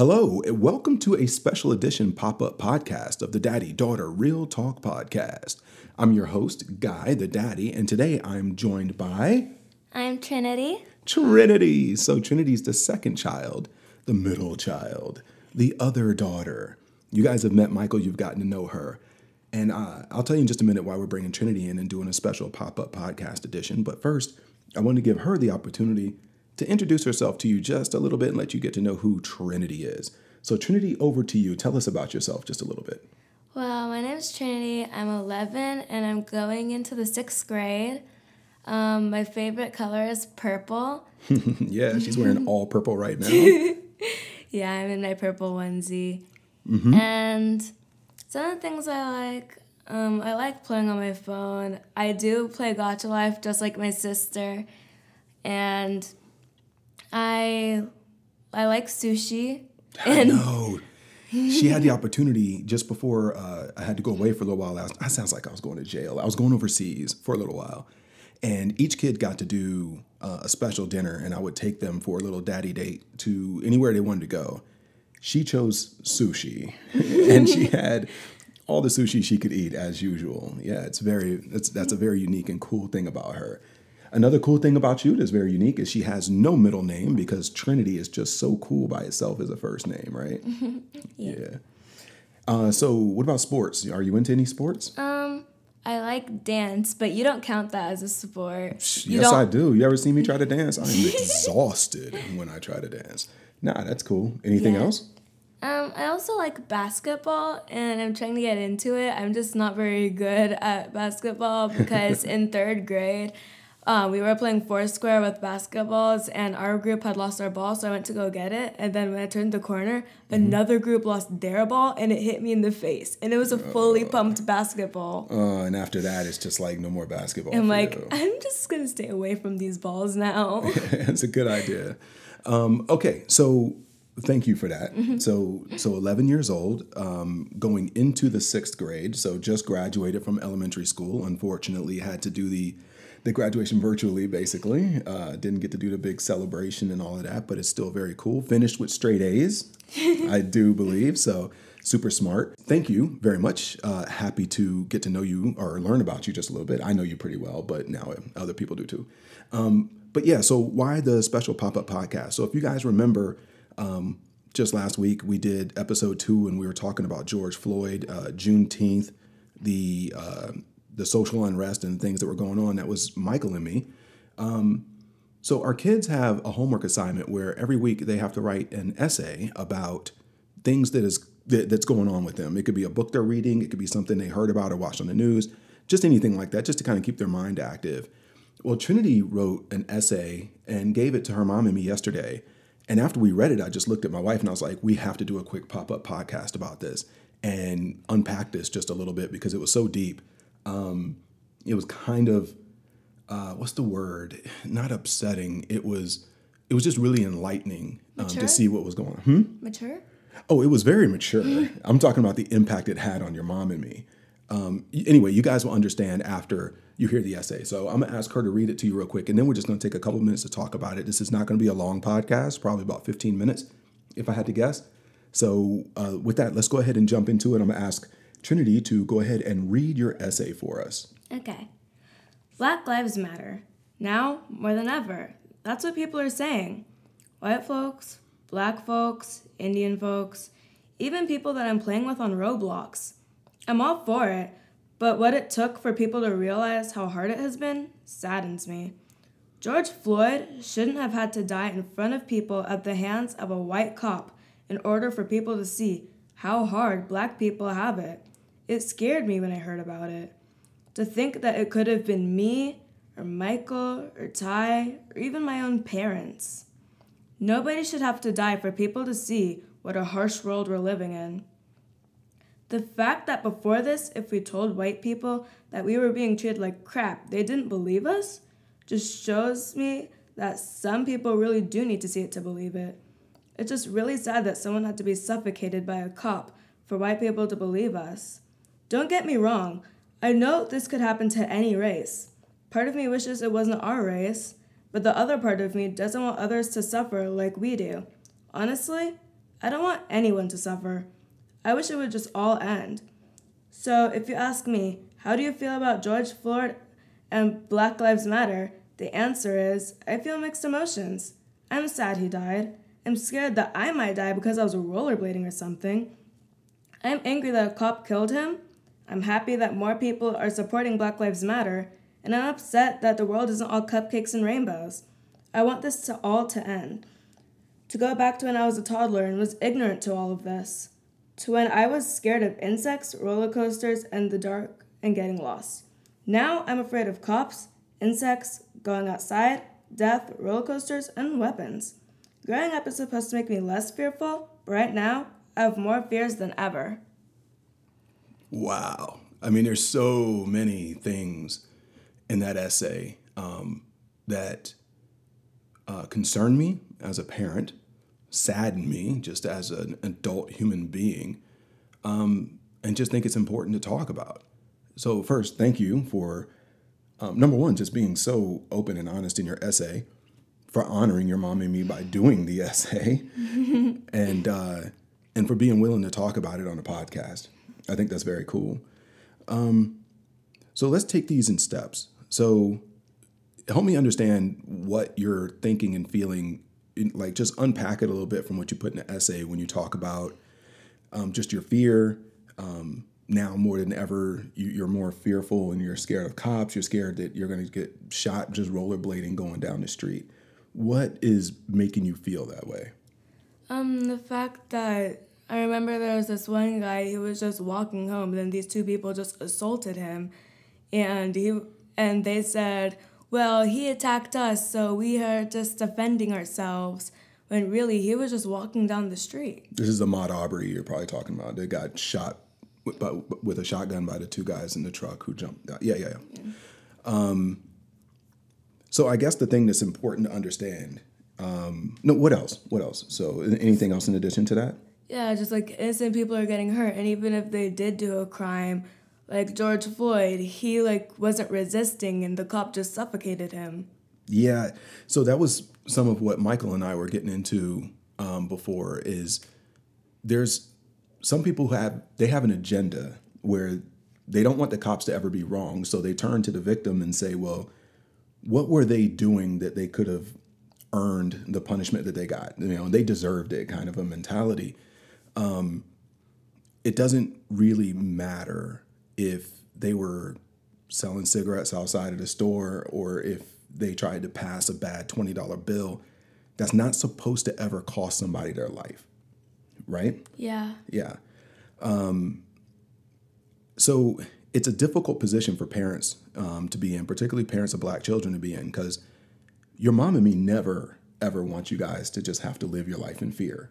Hello, and welcome to a special edition pop up podcast of the Daddy Daughter Real Talk podcast. I'm your host, Guy the Daddy, and today I'm joined by I'm Trinity. Trinity. So, Trinity's the second child, the middle child, the other daughter. You guys have met Michael, you've gotten to know her. And uh, I'll tell you in just a minute why we're bringing Trinity in and doing a special pop up podcast edition. But first, I want to give her the opportunity to introduce herself to you just a little bit and let you get to know who Trinity is. So, Trinity, over to you. Tell us about yourself just a little bit. Well, my name is Trinity. I'm 11 and I'm going into the sixth grade. Um, my favorite color is purple. yeah, she's wearing all purple right now. yeah, I'm in my purple onesie. Mm-hmm. And some of the things I like, um, I like playing on my phone. I do play Gacha Life just like my sister. And I I like sushi. I know. She had the opportunity just before uh, I had to go away for a little while. I, was, I sounds like I was going to jail. I was going overseas for a little while, and each kid got to do uh, a special dinner, and I would take them for a little daddy date to anywhere they wanted to go. She chose sushi, and she had all the sushi she could eat as usual. Yeah, it's very that's that's a very unique and cool thing about her. Another cool thing about you that's very unique is she has no middle name because Trinity is just so cool by itself as a first name, right? yeah. yeah. Uh, so, what about sports? Are you into any sports? Um, I like dance, but you don't count that as a sport. You yes, I do. You ever see me try to dance? I'm exhausted when I try to dance. Nah, that's cool. Anything yeah. else? Um, I also like basketball and I'm trying to get into it. I'm just not very good at basketball because in third grade, uh, we were playing foursquare with basketballs, and our group had lost our ball, so I went to go get it. And then when I turned the corner, mm-hmm. another group lost their ball, and it hit me in the face. And it was a fully uh, pumped basketball. Uh, and after that, it's just like no more basketball. I'm like, you. I'm just gonna stay away from these balls now. it's a good idea. Um, okay, so thank you for that. Mm-hmm. So, so 11 years old, um, going into the sixth grade. So just graduated from elementary school. Unfortunately, had to do the the graduation virtually, basically. Uh, didn't get to do the big celebration and all of that, but it's still very cool. Finished with straight A's, I do believe. So super smart. Thank you very much. Uh, happy to get to know you or learn about you just a little bit. I know you pretty well, but now other people do too. Um, but yeah, so why the special pop up podcast? So if you guys remember, um, just last week we did episode two and we were talking about George Floyd, uh, Juneteenth, the uh, the social unrest and things that were going on. That was Michael and me. Um, so our kids have a homework assignment where every week they have to write an essay about things that is that, that's going on with them. It could be a book they're reading, it could be something they heard about or watched on the news, just anything like that, just to kind of keep their mind active. Well, Trinity wrote an essay and gave it to her mom and me yesterday. And after we read it, I just looked at my wife and I was like, we have to do a quick pop up podcast about this and unpack this just a little bit because it was so deep um, it was kind of uh, what's the word? Not upsetting. It was it was just really enlightening um, to see what was going on. Hmm? Mature. Oh, it was very mature. I'm talking about the impact it had on your mom and me. Um, anyway, you guys will understand after you hear the essay. So I'm gonna ask her to read it to you real quick, and then we're just gonna take a couple minutes to talk about it. This is not gonna be a long podcast, probably about 15 minutes, if I had to guess. So uh, with that, let's go ahead and jump into it. I'm gonna ask Trinity to go ahead and read your essay for us. Okay. Black Lives Matter. Now more than ever. That's what people are saying. White folks, black folks, Indian folks, even people that I'm playing with on Roblox. I'm all for it, but what it took for people to realize how hard it has been saddens me. George Floyd shouldn't have had to die in front of people at the hands of a white cop in order for people to see how hard black people have it. It scared me when I heard about it. To think that it could have been me, or Michael, or Ty, or even my own parents. Nobody should have to die for people to see what a harsh world we're living in. The fact that before this, if we told white people that we were being treated like crap, they didn't believe us, just shows me that some people really do need to see it to believe it. It's just really sad that someone had to be suffocated by a cop for white people to believe us. Don't get me wrong, I know this could happen to any race. Part of me wishes it wasn't our race, but the other part of me doesn't want others to suffer like we do. Honestly, I don't want anyone to suffer. I wish it would just all end. So, if you ask me, how do you feel about George Floyd and Black Lives Matter? The answer is I feel mixed emotions. I'm sad he died. I'm scared that I might die because I was rollerblading or something. I'm angry that a cop killed him. I'm happy that more people are supporting Black Lives Matter. And I'm upset that the world isn't all cupcakes and rainbows. I want this to all to end. To go back to when I was a toddler and was ignorant to all of this. To when I was scared of insects, roller coasters, and the dark and getting lost. Now I'm afraid of cops, insects, going outside, death, roller coasters, and weapons. Growing up is supposed to make me less fearful, but right now I have more fears than ever. Wow. I mean, there's so many things in that essay um, that uh, concern me as a parent, sadden me just as an adult human being, um, and just think it's important to talk about. So, first, thank you for um, number one, just being so open and honest in your essay, for honoring your mom and me by doing the essay, and uh, and for being willing to talk about it on a podcast. I think that's very cool. Um, so let's take these in steps. So help me understand what you're thinking and feeling. In, like just unpack it a little bit from what you put in the essay when you talk about um, just your fear. Um, now more than ever, you, are more fearful and you're scared of cops. You're scared that you're going to get shot just rollerblading going down the street. What is making you feel that way? Um, the fact that I remember there was this one guy who was just walking home, and then these two people just assaulted him, and he and they said, "Well, he attacked us, so we are just defending ourselves." When really he was just walking down the street. This is the Ahmaud Arbery you're probably talking about. They got shot with, with a shotgun by the two guys in the truck who jumped. Yeah, yeah, yeah. yeah. Um, so I guess the thing that's important to understand um, no, what else? What else? So, anything else in addition to that? Yeah, just like innocent people are getting hurt, and even if they did do a crime, like George Floyd, he like wasn't resisting, and the cop just suffocated him. Yeah, so that was some of what Michael and I were getting into um, before. Is there's some people who have they have an agenda where they don't want the cops to ever be wrong, so they turn to the victim and say, well. What were they doing that they could have earned the punishment that they got. You know, they deserved it, kind of a mentality. Um, it doesn't really matter if they were selling cigarettes outside of the store or if they tried to pass a bad $20 bill. That's not supposed to ever cost somebody their life, right? Yeah. Yeah. Um, so it's a difficult position for parents um, to be in, particularly parents of black children to be in, because your mom and me never ever want you guys to just have to live your life in fear,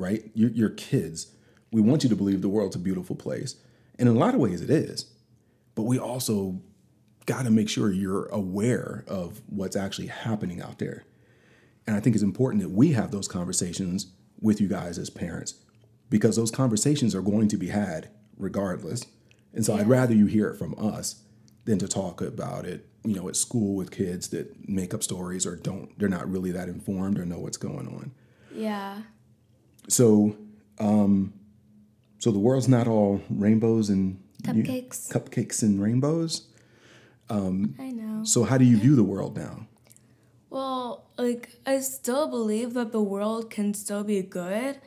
right? You're, you're kids. We want you to believe the world's a beautiful place. And in a lot of ways, it is. But we also got to make sure you're aware of what's actually happening out there. And I think it's important that we have those conversations with you guys as parents because those conversations are going to be had regardless. And so yeah. I'd rather you hear it from us than to talk about it you know at school with kids that make up stories or don't they're not really that informed or know what's going on yeah so um so the world's not all rainbows and cupcakes you, cupcakes and rainbows um i know so how do you view the world now well like i still believe that the world can still be good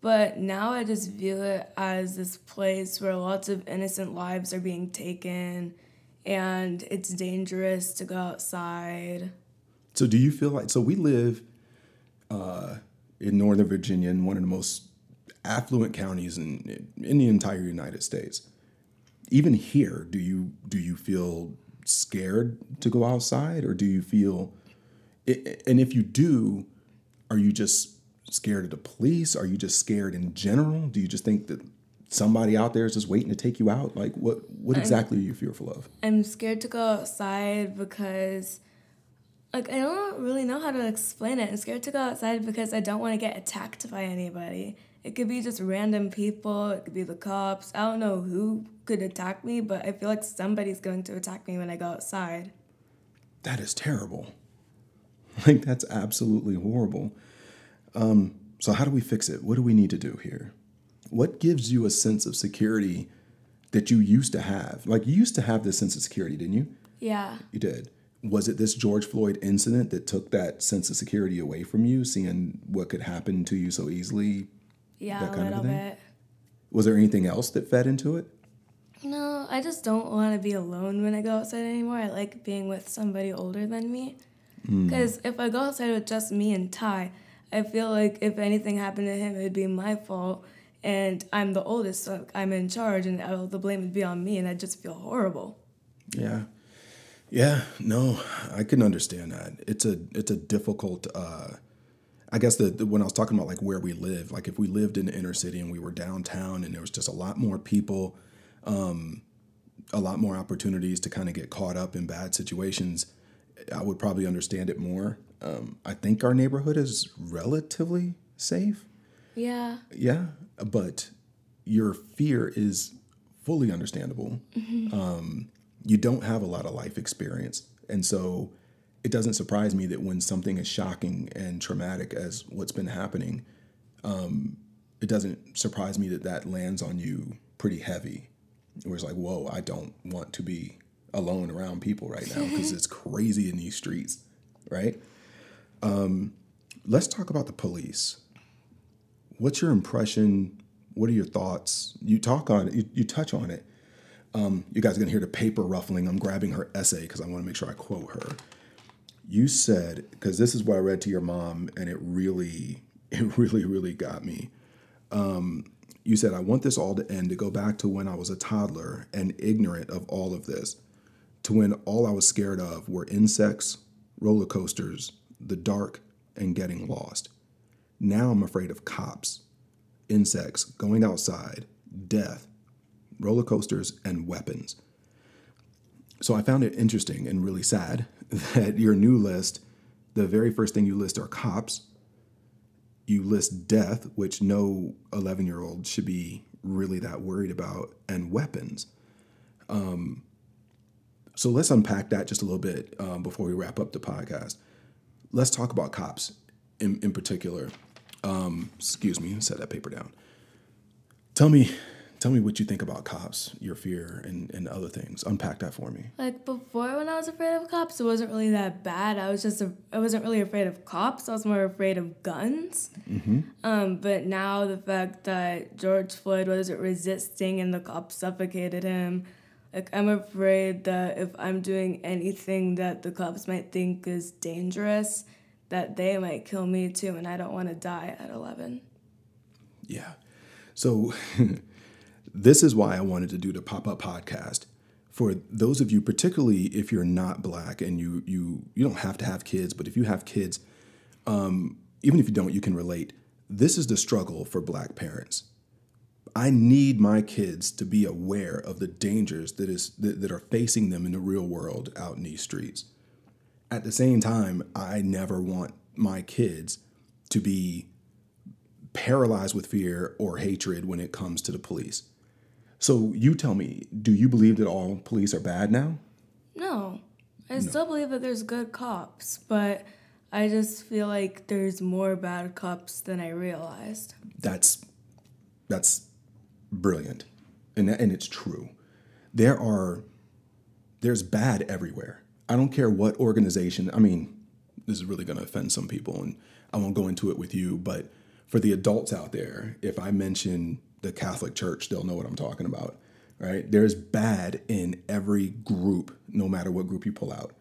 but now i just view it as this place where lots of innocent lives are being taken and it's dangerous to go outside. So, do you feel like so? We live uh, in Northern Virginia, in one of the most affluent counties in in the entire United States. Even here, do you do you feel scared to go outside, or do you feel? And if you do, are you just scared of the police? Are you just scared in general? Do you just think that somebody out there is just waiting to take you out? Like, what what exactly I'm, are you fearful of? I'm scared to go outside because, like, I don't really know how to explain it. I'm scared to go outside because I don't want to get attacked by anybody. It could be just random people. It could be the cops. I don't know who could attack me, but I feel like somebody's going to attack me when I go outside. That is terrible. Like that's absolutely horrible. Um, so how do we fix it? What do we need to do here? What gives you a sense of security that you used to have? Like you used to have this sense of security, didn't you? Yeah. You did. Was it this George Floyd incident that took that sense of security away from you, seeing what could happen to you so easily? Yeah, That a kind of little thing? bit. Was there anything else that fed into it? No, I just don't want to be alone when I go outside anymore. I like being with somebody older than me. Hmm. Because if I go outside with just me and Ty, I feel like if anything happened to him, it'd be my fault. And I'm the oldest, so I'm in charge, and all the blame would be on me, and I just feel horrible. Yeah. Yeah, no, I can understand that. It's a it's a difficult uh I guess the, the when I was talking about like where we live, like if we lived in the inner city and we were downtown and there was just a lot more people, um, a lot more opportunities to kind of get caught up in bad situations, I would probably understand it more. Um, I think our neighborhood is relatively safe. Yeah. Yeah, but your fear is fully understandable. Um, you don't have a lot of life experience, and so it doesn't surprise me that when something as shocking and traumatic as what's been happening, um, it doesn't surprise me that that lands on you pretty heavy. Where it's like, whoa, I don't want to be alone around people right now because it's crazy in these streets, right? Um, let's talk about the police what's your impression? What are your thoughts? You talk on it, you, you touch on it. Um, you guys are gonna hear the paper ruffling. I'm grabbing her essay because I want to make sure I quote her. You said, because this is what I read to your mom, and it really, it really, really got me. Um, you said, I want this all to end, to go back to when I was a toddler and ignorant of all of this, to when all I was scared of were insects, roller coasters, the dark, and getting lost. Now I'm afraid of cops, insects, going outside, death, roller coasters, and weapons. So I found it interesting and really sad that your new list, the very first thing you list are cops. You list death, which no 11 year old should be really that worried about, and weapons. Um, so let's unpack that just a little bit um, before we wrap up the podcast. Let's talk about cops in, in particular. Um, excuse me, set that paper down. Tell me, tell me what you think about cops, your fear, and, and other things. Unpack that for me. Like before, when I was afraid of cops, it wasn't really that bad. I was just a, I wasn't really afraid of cops. I was more afraid of guns. Um, but now the fact that George Floyd wasn't resisting and the cops suffocated him, like I'm afraid that if I'm doing anything that the cops might think is dangerous, that they might kill me too, and I don't want to die at 11. Yeah. So this is why I wanted to do the pop-up podcast. For those of you, particularly if you're not black and you you you don't have to have kids, but if you have kids, um, even if you don't, you can relate. This is the struggle for black parents. I need my kids to be aware of the dangers that is that, that are facing them in the real world out in these streets. At the same time, I never want my kids to be paralyzed with fear or hatred when it comes to the police. So you tell me, do you believe that all police are bad now? No, I still believe that there's good cops, but I just feel like there's more bad cops than I realized. That's that's brilliant. And that, and it's true. There are there's bad everywhere. I don't care what organization. I mean, this is really going to offend some people and I won't go into it with you, but for the adults out there, if I mention the Catholic Church, they'll know what I'm talking about, right? There's bad in every group, no matter what group you pull out.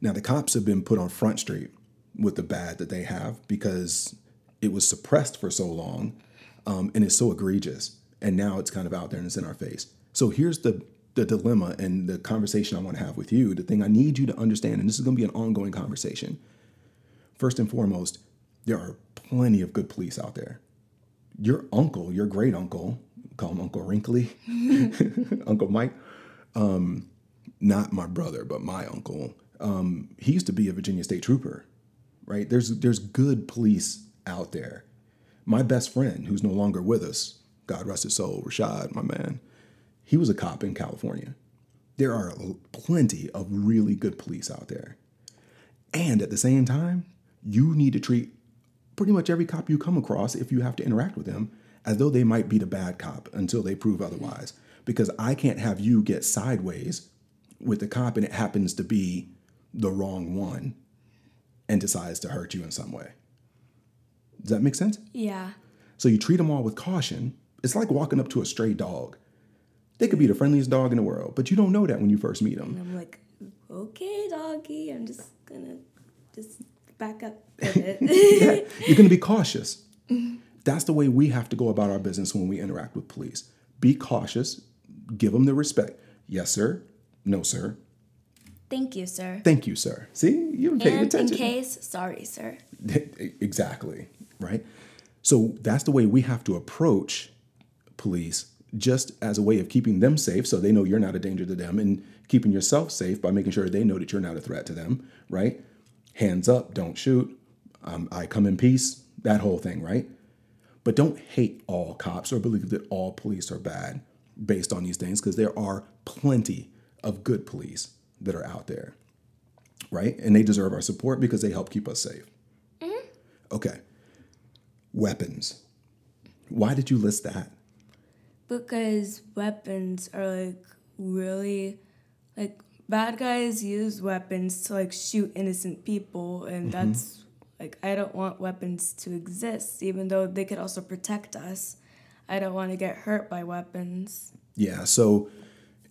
Now, the cops have been put on Front Street with the bad that they have because it was suppressed for so long um, and it's so egregious. And now it's kind of out there and it's in our face. So here's the the dilemma and the conversation I want to have with you. The thing I need you to understand, and this is going to be an ongoing conversation. First and foremost, there are plenty of good police out there. Your uncle, your great uncle, call him Uncle Wrinkly, Uncle Mike, um, not my brother, but my uncle. Um, he used to be a Virginia State Trooper, right? There's there's good police out there. My best friend, who's no longer with us, God rest his soul, Rashad, my man, he was a cop in California. There are plenty of really good police out there. And at the same time, you need to treat pretty much every cop you come across, if you have to interact with them, as though they might be the bad cop until they prove otherwise. Because I can't have you get sideways with the cop and it happens to be the wrong one and decides to hurt you in some way. Does that make sense? Yeah. So you treat them all with caution. It's like walking up to a stray dog. They could be the friendliest dog in the world, but you don't know that when you first meet them. And I'm like, okay, doggy, I'm just gonna just back up. yeah, you're going to be cautious. That's the way we have to go about our business when we interact with police. Be cautious, give them the respect. Yes, sir. No, sir. Thank you, sir. Thank you, sir. See, you paid And in case, sorry, sir. exactly, right? So that's the way we have to approach police just as a way of keeping them safe so they know you're not a danger to them and keeping yourself safe by making sure they know that you're not a threat to them, right? Hands up, don't shoot. Um, I come in peace, that whole thing, right? But don't hate all cops or believe that all police are bad based on these things because there are plenty of good police that are out there, right? And they deserve our support because they help keep us safe. Okay. Weapons. Why did you list that? Because weapons are like really like bad guys use weapons to like shoot innocent people and that's like I don't want weapons to exist even though they could also protect us. I don't want to get hurt by weapons. Yeah, so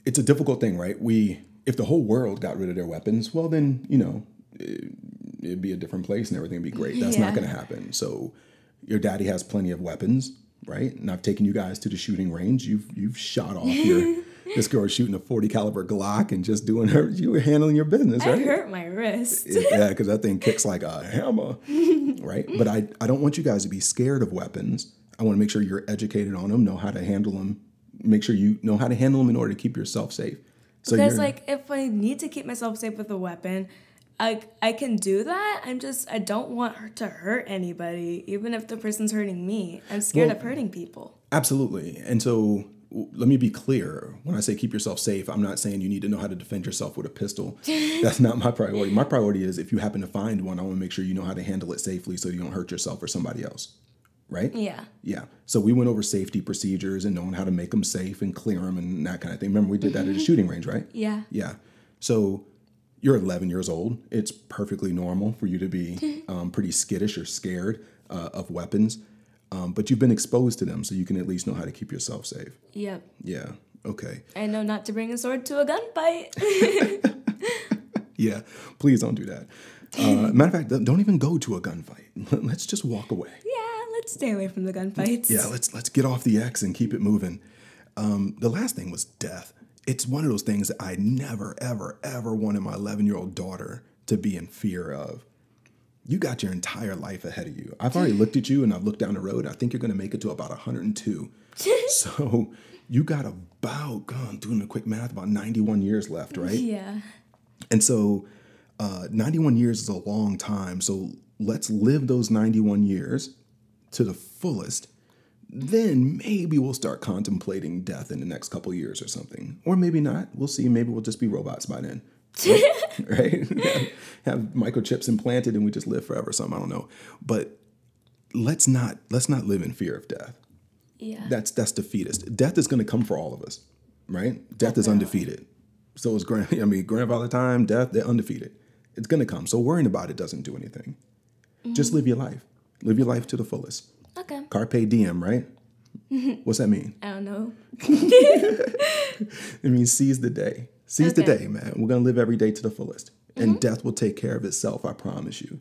it's a difficult thing, right? We if the whole world got rid of their weapons, well then, you know, it, it'd be a different place and everything would be great. That's not going to happen. So your daddy has plenty of weapons, right? And I've taken you guys to the shooting range. You've you've shot off your this girl was shooting a 40 caliber Glock and just doing her you were handling your business, I right? hurt my wrist. yeah, because that thing kicks like a hammer, right? But I, I don't want you guys to be scared of weapons. I want to make sure you're educated on them, know how to handle them, make sure you know how to handle them in order to keep yourself safe. So Because like if I need to keep myself safe with a weapon, I I can do that. I'm just I don't want her to hurt anybody, even if the person's hurting me. I'm scared Well- of hurting people. Absolutely. And so let me be clear. When I say keep yourself safe, I'm not saying you need to know how to defend yourself with a pistol. That's not my priority. My priority is if you happen to find one, I want to make sure you know how to handle it safely so you don't hurt yourself or somebody else. Right? Yeah. Yeah. So we went over safety procedures and knowing how to make them safe and clear them and that kind of thing. Remember, we did that at a shooting range, right? Yeah. Yeah. So you're 11 years old. It's perfectly normal for you to be um, pretty skittish or scared uh, of weapons, um, but you've been exposed to them, so you can at least know how to keep yourself safe. Yep. Yeah. Okay. I know not to bring a sword to a gunfight. Yeah. Please don't do that. Uh, matter of fact, don't even go to a gunfight. Let's just walk away. yeah, let's stay away from the gunfights. Yeah, let's let's get off the X and keep it moving. Um, the last thing was death. It's one of those things that I never, ever, ever wanted my 11 year old daughter to be in fear of. You got your entire life ahead of you. I've already looked at you and I've looked down the road. I think you're going to make it to about 102. so you got about, God, I'm doing the quick math, about 91 years left, right? Yeah. And so, uh, 91 years is a long time. So let's live those 91 years to the fullest. Then maybe we'll start contemplating death in the next couple years or something. Or maybe not. We'll see. Maybe we'll just be robots by then. Right? have, have microchips implanted and we just live forever. Something I don't know. But let's not let's not live in fear of death. Yeah. That's that's defeatist. Death is going to come for all of us, right? Death is undefeated. So is grand. I mean, grandfather time, death, they're undefeated. It's going to come. So worrying about it doesn't do anything. Just mm-hmm. live your life. Live your life to the fullest. okay. Carpe diem, right? What's that mean? I don't know. It means seize the day. Seize the day, man. We're going to live every day to the fullest. And death will take care of itself, I promise you.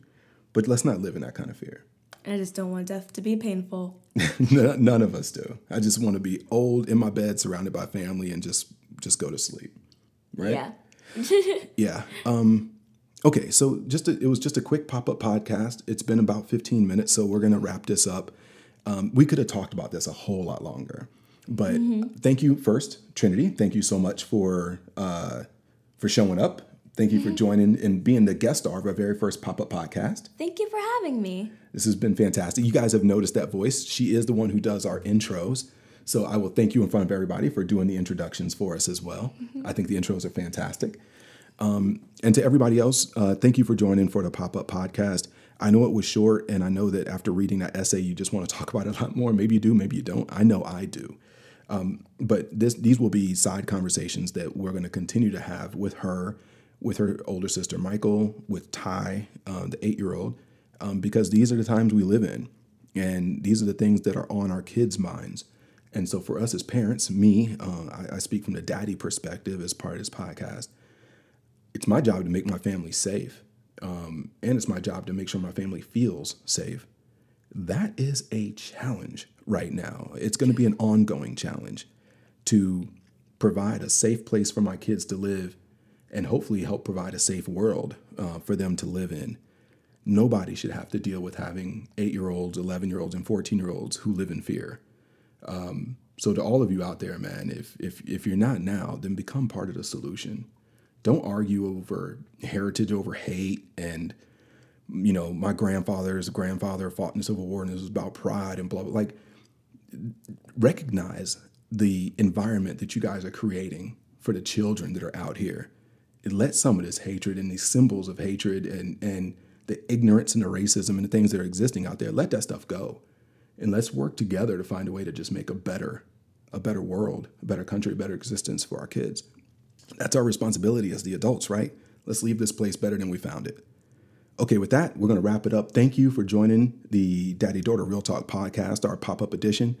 But let's not live in that kind of fear. I just don't want death to be painful. None none of us do. I just want to be old in my bed, surrounded by family, and just just go to sleep. Right? Yeah. Yeah. Um, okay. So just a, it was just a quick pop up podcast. It's been about 15 minutes, so we're gonna wrap this up. Um, we could have talked about this a whole lot longer, but thank you first, Trinity. Thank you so much for uh, for showing up. Thank you for joining and being the guest star of our very first pop up podcast. Thank you for having me. This has been fantastic. You guys have noticed that voice. She is the one who does our intros. So I will thank you in front of everybody for doing the introductions for us as well. I think the intros are fantastic. Um, and to everybody else, uh, thank you for joining for the Pop Up Podcast. I know it was short, and I know that after reading that essay, you just want to talk about it a lot more. Maybe you do, maybe you don't. I know I do. Um, but this, these will be side conversations that we're going to continue to have with her, with her older sister Michael, with Ty, uh, the eight year old, um, because these are the times we live in. And these are the things that are on our kids' minds. And so for us as parents, me, uh, I, I speak from the daddy perspective as part of this podcast. It's my job to make my family safe. Um, and it's my job to make sure my family feels safe. That is a challenge right now. It's going to be an ongoing challenge to provide a safe place for my kids to live and hopefully help provide a safe world uh, for them to live in. Nobody should have to deal with having eight year olds, 11 year olds, and 14 year olds who live in fear. Um, so, to all of you out there, man, if, if, if you're not now, then become part of the solution. Don't argue over heritage, over hate, and you know, my grandfather's grandfather fought in the Civil War and it was about pride and blah, blah. Like, recognize the environment that you guys are creating for the children that are out here. let some of this hatred and these symbols of hatred and, and the ignorance and the racism and the things that are existing out there, let that stuff go. And let's work together to find a way to just make a better, a better world, a better country, a better existence for our kids. That's our responsibility as the adults, right? Let's leave this place better than we found it. Okay, with that, we're going to wrap it up. Thank you for joining the Daddy Daughter Real Talk podcast, our pop up edition.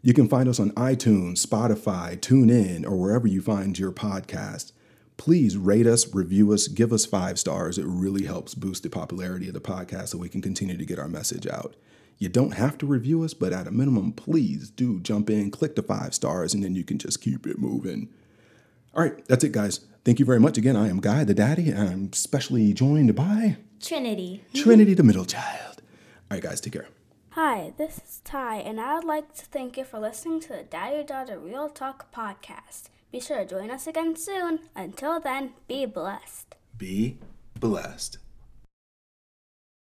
You can find us on iTunes, Spotify, TuneIn, or wherever you find your podcast. Please rate us, review us, give us five stars. It really helps boost the popularity of the podcast so we can continue to get our message out. You don't have to review us, but at a minimum, please do jump in, click the five stars, and then you can just keep it moving. All right, that's it, guys. Thank you very much. Again, I am Guy, the daddy, and I'm specially joined by Trinity. Trinity, the middle child. All right, guys, take care. Hi, this is Ty, and I would like to thank you for listening to the Daddy Daughter Real Talk podcast. Be sure to join us again soon. Until then, be blessed. Be blessed.